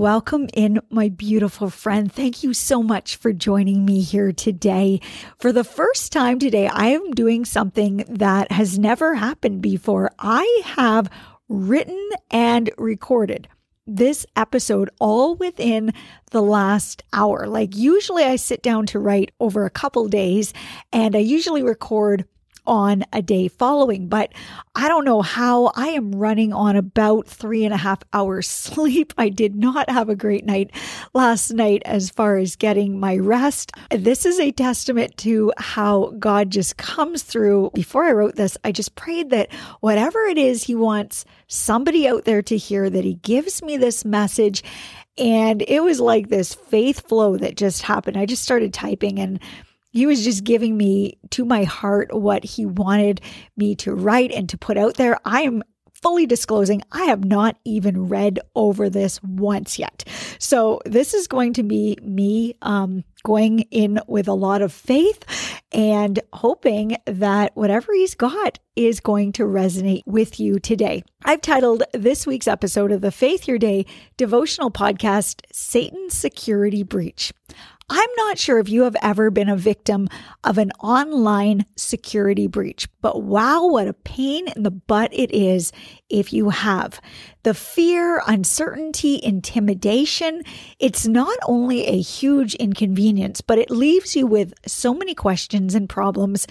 Welcome in, my beautiful friend. Thank you so much for joining me here today. For the first time today, I am doing something that has never happened before. I have written and recorded this episode all within the last hour. Like, usually I sit down to write over a couple days, and I usually record on a day following. But I don't know how I am running on about three and a half hours sleep. I did not have a great night last night as far as getting my rest. This is a testament to how God just comes through. Before I wrote this, I just prayed that whatever it is He wants somebody out there to hear, that He gives me this message. And it was like this faith flow that just happened. I just started typing and he was just giving me to my heart what he wanted me to write and to put out there. I am fully disclosing, I have not even read over this once yet. So this is going to be me um, going in with a lot of faith and hoping that whatever he's got is going to resonate with you today. I've titled this week's episode of the Faith Your Day devotional podcast, Satan's Security Breach. I'm not sure if you have ever been a victim of an online security breach, but wow, what a pain in the butt it is if you have. The fear, uncertainty, intimidation, it's not only a huge inconvenience, but it leaves you with so many questions and problems,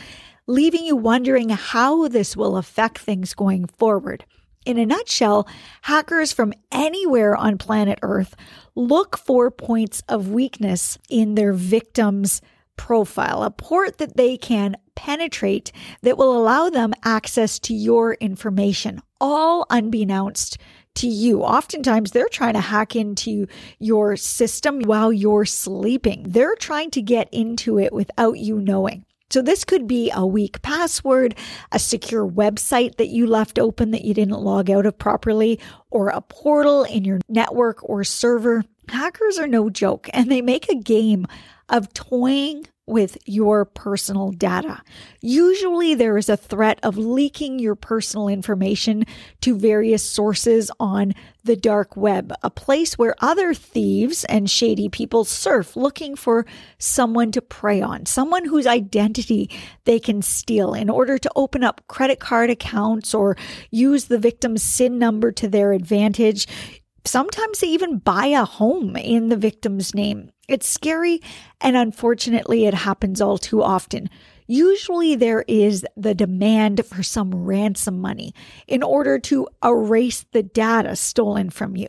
leaving you wondering how this will affect things going forward. In a nutshell, hackers from anywhere on planet Earth look for points of weakness in their victim's profile, a port that they can penetrate that will allow them access to your information, all unbeknownst to you. Oftentimes, they're trying to hack into your system while you're sleeping. They're trying to get into it without you knowing. So this could be a weak password, a secure website that you left open that you didn't log out of properly, or a portal in your network or server. Hackers are no joke and they make a game of toying with your personal data. Usually, there is a threat of leaking your personal information to various sources on the dark web, a place where other thieves and shady people surf looking for someone to prey on, someone whose identity they can steal in order to open up credit card accounts or use the victim's SIN number to their advantage. Sometimes they even buy a home in the victim's name. It's scary, and unfortunately, it happens all too often. Usually, there is the demand for some ransom money in order to erase the data stolen from you.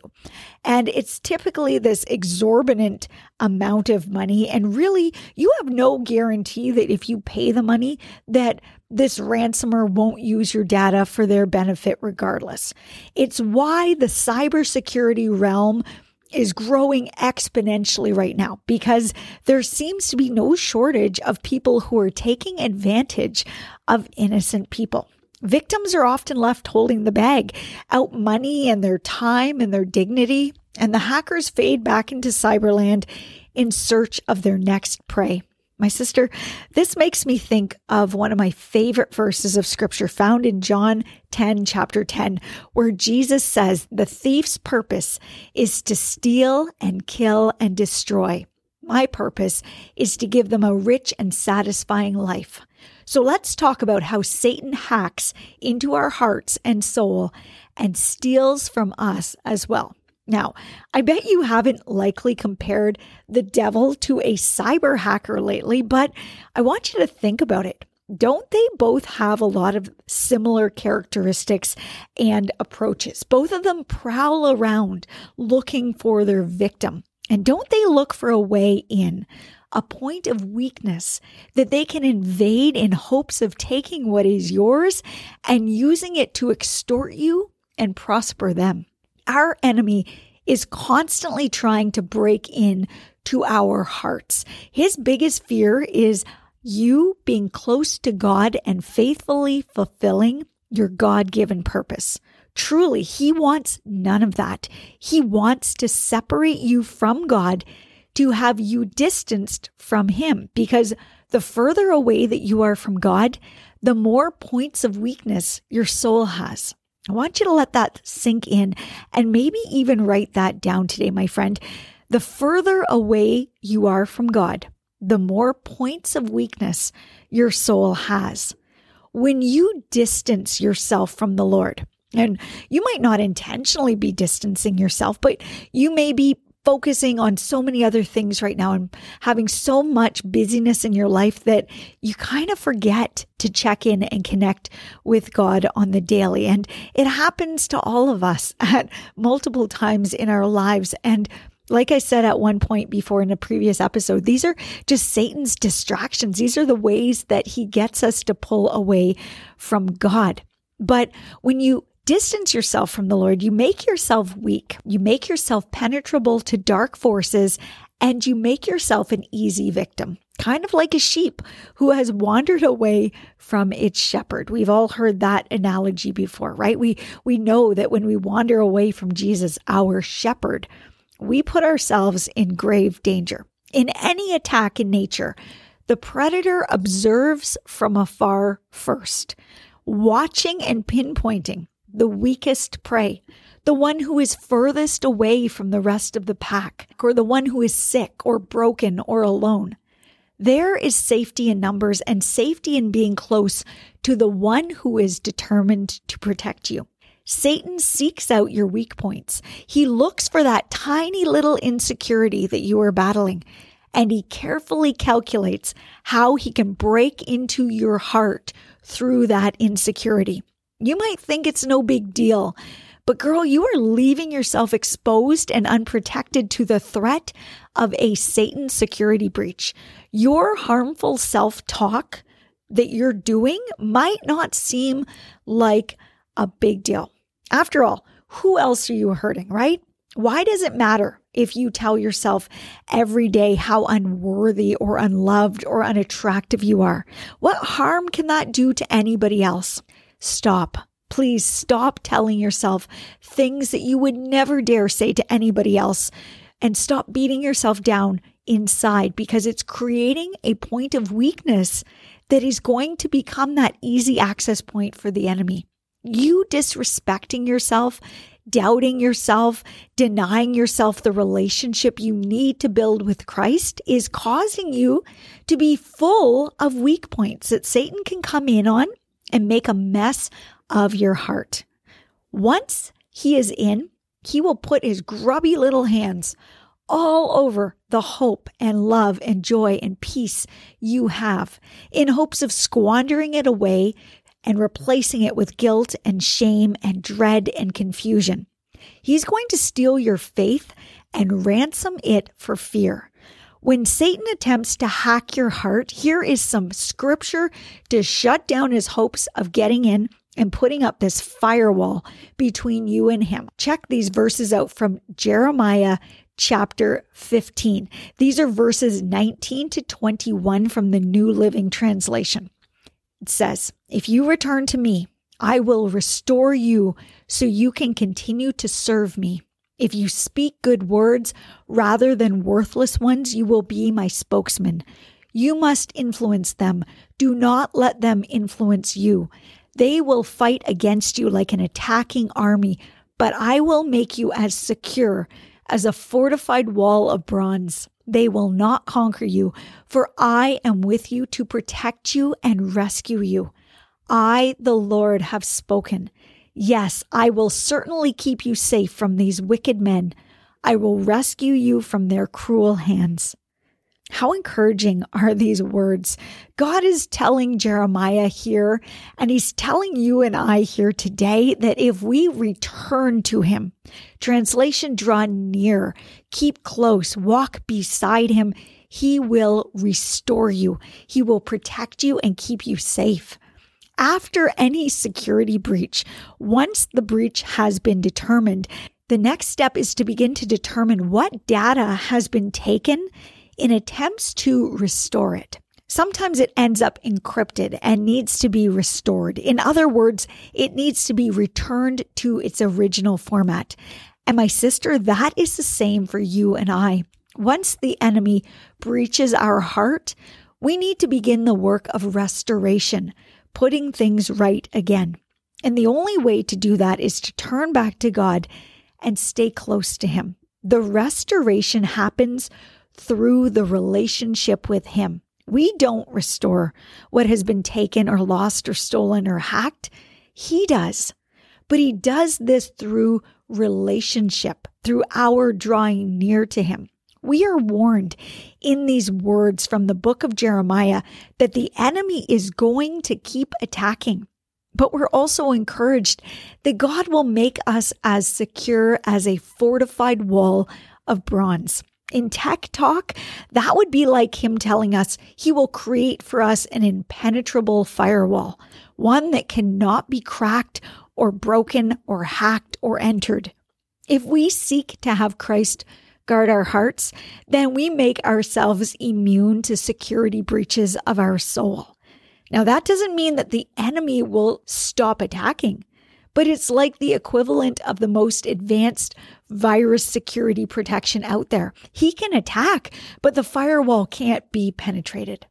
And it's typically this exorbitant amount of money. And really, you have no guarantee that if you pay the money, that this ransomer won't use your data for their benefit regardless. It's why the cybersecurity realm is growing exponentially right now because there seems to be no shortage of people who are taking advantage of innocent people. Victims are often left holding the bag, out money and their time and their dignity, and the hackers fade back into cyberland in search of their next prey. My sister, this makes me think of one of my favorite verses of scripture found in John 10, chapter 10, where Jesus says, The thief's purpose is to steal and kill and destroy. My purpose is to give them a rich and satisfying life. So let's talk about how Satan hacks into our hearts and soul and steals from us as well. Now, I bet you haven't likely compared the devil to a cyber hacker lately, but I want you to think about it. Don't they both have a lot of similar characteristics and approaches? Both of them prowl around looking for their victim. And don't they look for a way in, a point of weakness that they can invade in hopes of taking what is yours and using it to extort you and prosper them? Our enemy is constantly trying to break in to our hearts. His biggest fear is you being close to God and faithfully fulfilling your God given purpose. Truly, He wants none of that. He wants to separate you from God to have you distanced from Him because the further away that you are from God, the more points of weakness your soul has. I want you to let that sink in and maybe even write that down today, my friend. The further away you are from God, the more points of weakness your soul has. When you distance yourself from the Lord, and you might not intentionally be distancing yourself, but you may be focusing on so many other things right now and having so much busyness in your life that you kind of forget to check in and connect with God on the daily. And it happens to all of us at multiple times in our lives. And like I said at one point before in a previous episode, these are just Satan's distractions. These are the ways that he gets us to pull away from God. But when you distance yourself from the Lord, you make yourself weak, you make yourself penetrable to dark forces, and you make yourself an easy victim, kind of like a sheep who has wandered away from its shepherd. We've all heard that analogy before, right? We we know that when we wander away from Jesus, our shepherd, we put ourselves in grave danger. In any attack in nature, the predator observes from afar first, watching and pinpointing the weakest prey, the one who is furthest away from the rest of the pack, or the one who is sick or broken or alone. There is safety in numbers and safety in being close to the one who is determined to protect you. Satan seeks out your weak points. He looks for that tiny little insecurity that you are battling, and he carefully calculates how he can break into your heart through that insecurity. You might think it's no big deal, but girl, you are leaving yourself exposed and unprotected to the threat of a Satan security breach. Your harmful self talk that you're doing might not seem like a big deal. After all, who else are you hurting, right? Why does it matter if you tell yourself every day how unworthy or unloved or unattractive you are? What harm can that do to anybody else? Stop. Please stop telling yourself things that you would never dare say to anybody else and stop beating yourself down inside because it's creating a point of weakness that is going to become that easy access point for the enemy. You disrespecting yourself, doubting yourself, denying yourself the relationship you need to build with Christ is causing you to be full of weak points that Satan can come in on and make a mess of your heart. Once he is in, he will put his grubby little hands all over the hope and love and joy and peace you have in hopes of squandering it away and replacing it with guilt and shame and dread and confusion. He's going to steal your faith and ransom it for fear. When Satan attempts to hack your heart, here is some scripture to shut down his hopes of getting in and putting up this firewall between you and him. Check these verses out from Jeremiah chapter 15. These are verses 19 to 21 from the New Living Translation. It says, If you return to me, I will restore you so you can continue to serve me. If you speak good words rather than worthless ones, you will be my spokesman. You must influence them. Do not let them influence you. They will fight against you like an attacking army, but I will make you as secure as a fortified wall of bronze. they will not conquer you, for I am with you to protect you and rescue you. I, the Lord, have spoken. Yes, I will certainly keep you safe from these wicked men. I will rescue you from their cruel hands. How encouraging are these words? God is telling Jeremiah here, and he's telling you and I here today that if we return to him, translation draw near, keep close, walk beside him, he will restore you. He will protect you and keep you safe. After any security breach, once the breach has been determined, the next step is to begin to determine what data has been taken in attempts to restore it. Sometimes it ends up encrypted and needs to be restored. In other words, it needs to be returned to its original format. And my sister, that is the same for you and I. Once the enemy breaches our heart, we need to begin the work of restoration, putting things right again. And the only way to do that is to turn back to God and stay close to Him. The restoration happens through the relationship with Him. We don't restore what has been taken or lost or stolen or hacked. He does. But He does this through relationship, through our drawing near to Him. We are warned in these words from the book of Jeremiah that the enemy is going to keep attacking. But we're also encouraged that God will make us as secure as a fortified wall of bronze. In tech talk, that would be like him telling us he will create for us an impenetrable firewall, one that cannot be cracked or broken or hacked or entered. If we seek to have Christ guard our hearts, then we make ourselves immune to security breaches of our soul. Now, that doesn't mean that the enemy will stop attacking, but it's like the equivalent of the most advanced virus security protection out there. He can attack, but the firewall can't be penetrated.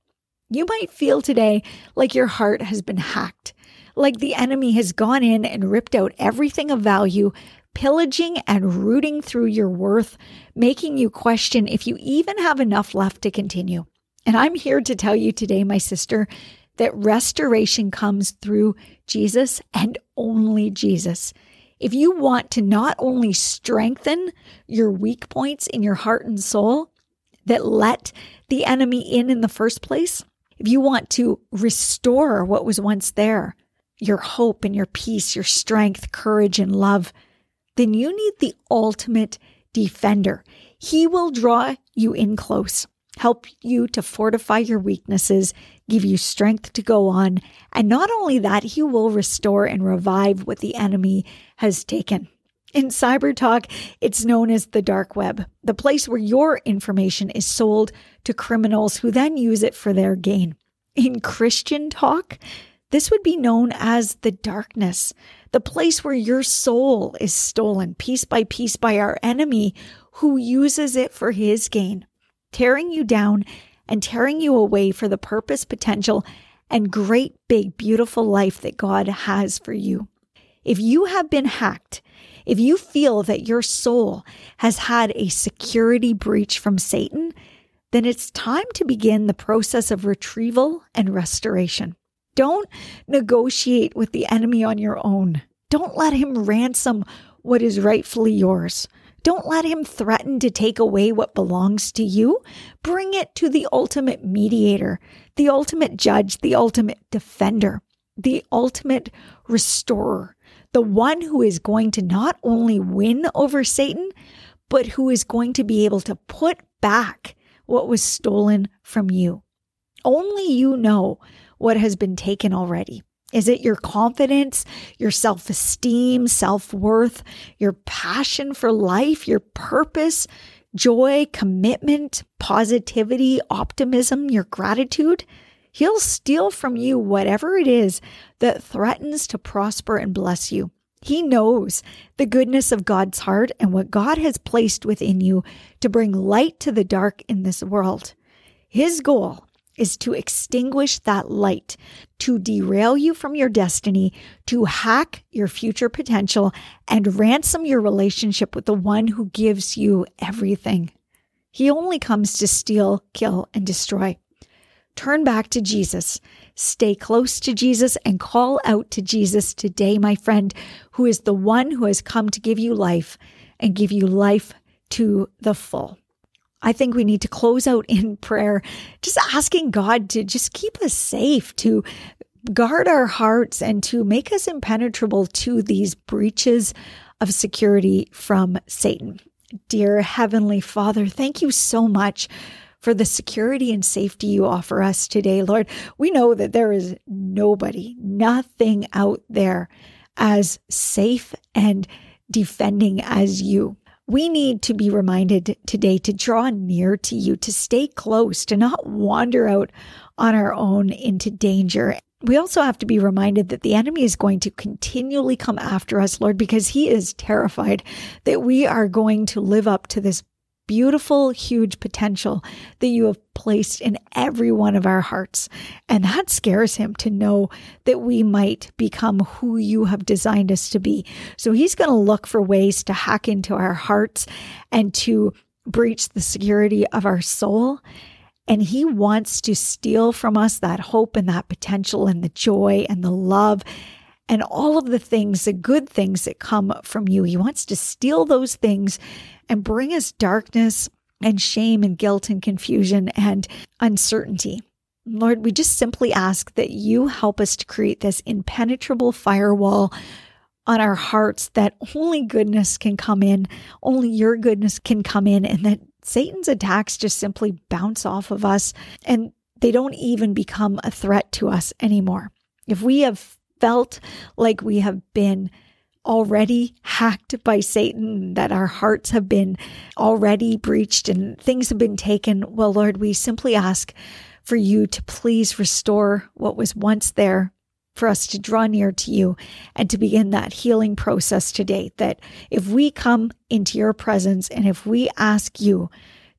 You might feel today like your heart has been hacked, like the enemy has gone in and ripped out everything of value, pillaging and rooting through your worth, making you question if you even have enough left to continue. And I'm here to tell you today, my sister, that restoration comes through Jesus and only Jesus. If you want to not only strengthen your weak points in your heart and soul that let the enemy in in the first place, if you want to restore what was once there, your hope and your peace, your strength, courage, and love, then you need the ultimate defender. He will draw you in close help you to fortify your weaknesses, give you strength to go on. And not only that, he will restore and revive what the enemy has taken. In cyber talk, it's known as the dark web, the place where your information is sold to criminals who then use it for their gain. In Christian talk, this would be known as the darkness, the place where your soul is stolen piece by piece by our enemy who uses it for his gain tearing you down and tearing you away for the purpose, potential, and great, big, beautiful life that God has for you. If you have been hacked, if you feel that your soul has had a security breach from Satan, then it's time to begin the process of retrieval and restoration. Don't negotiate with the enemy on your own. Don't let him ransom what is rightfully yours. Don't let him threaten to take away what belongs to you. Bring it to the ultimate mediator, the ultimate judge, the ultimate defender, the ultimate restorer, the one who is going to not only win over Satan, but who is going to be able to put back what was stolen from you. Only you know what has been taken already. Is it your confidence, your self esteem, self worth, your passion for life, your purpose, joy, commitment, positivity, optimism, your gratitude? He'll steal from you whatever it is that threatens to prosper and bless you. He knows the goodness of God's heart and what God has placed within you to bring light to the dark in this world. His goal is to extinguish that light, to derail you from your destiny, to hack your future potential, and ransom your relationship with the one who gives you everything. He only comes to steal, kill, and destroy. Turn back to Jesus. Stay close to Jesus and call out to Jesus today, my friend, who is the one who has come to give you life and give you life to the full. I think we need to close out in prayer, just asking God to just keep us safe, to guard our hearts, and to make us impenetrable to these breaches of security from Satan. Dear Heavenly Father, thank you so much for the security and safety you offer us today, Lord. We know that there is nobody, nothing out there as safe and defending as you. We need to be reminded today to draw near to you, to stay close, to not wander out on our own into danger. We also have to be reminded that the enemy is going to continually come after us, Lord, because he is terrified that we are going to live up to this beautiful, huge potential that you have placed in every one of our hearts. And that scares him to know that we might become who you have designed us to be. So he's going to look for ways to hack into our hearts and to breach the security of our soul. And he wants to steal from us that hope and that potential and the joy and the love and all of the things, the good things that come from you. He wants to steal those things and bring us darkness and shame and guilt and confusion and uncertainty. Lord, we just simply ask that you help us to create this impenetrable firewall on our hearts that only goodness can come in, only your goodness can come in, and that Satan's attacks just simply bounce off of us and they don't even become a threat to us anymore. If we have felt like we have been already hacked by Satan, that our hearts have been already breached and things have been taken, well, Lord, we simply ask for you to please restore what was once there, for us to draw near to you and to begin that healing process today. That if we come into your presence and if we ask you,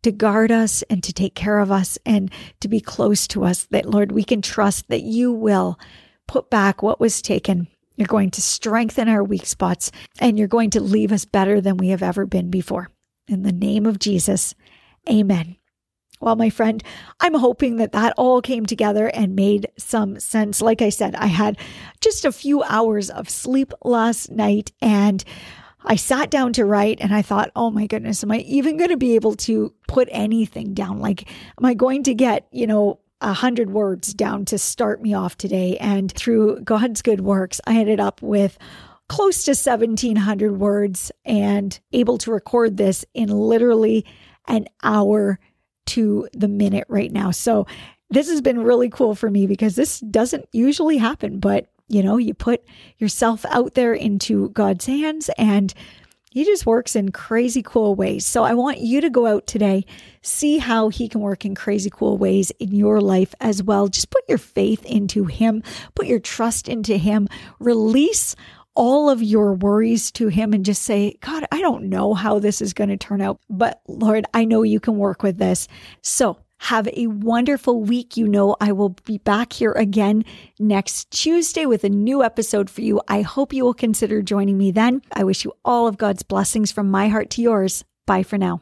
to guard us and to take care of us and to be close to us, that Lord, we can trust that you will put back what was taken. You're going to strengthen our weak spots and you're going to leave us better than we have ever been before. In the name of Jesus, amen. Well, my friend, I'm hoping that that all came together and made some sense. Like I said, I had just a few hours of sleep last night and I sat down to write and I thought, oh my goodness, am I even going to be able to put anything down? Like, am I going to get, you know, a hundred words down to start me off today. And through God's good works, I ended up with close to 1700 words and able to record this in literally an hour to the minute right now. So this has been really cool for me because this doesn't usually happen, but you know, you put yourself out there into God's hands and he just works in crazy cool ways. So I want you to go out today, see how he can work in crazy cool ways in your life as well. Just put your faith into him, put your trust into him, release all of your worries to him and just say, God, I don't know how this is going to turn out, but Lord, I know you can work with this. So have a wonderful week. You know, I will be back here again next Tuesday with a new episode for you. I hope you will consider joining me then. I wish you all of God's blessings from my heart to yours. Bye for now.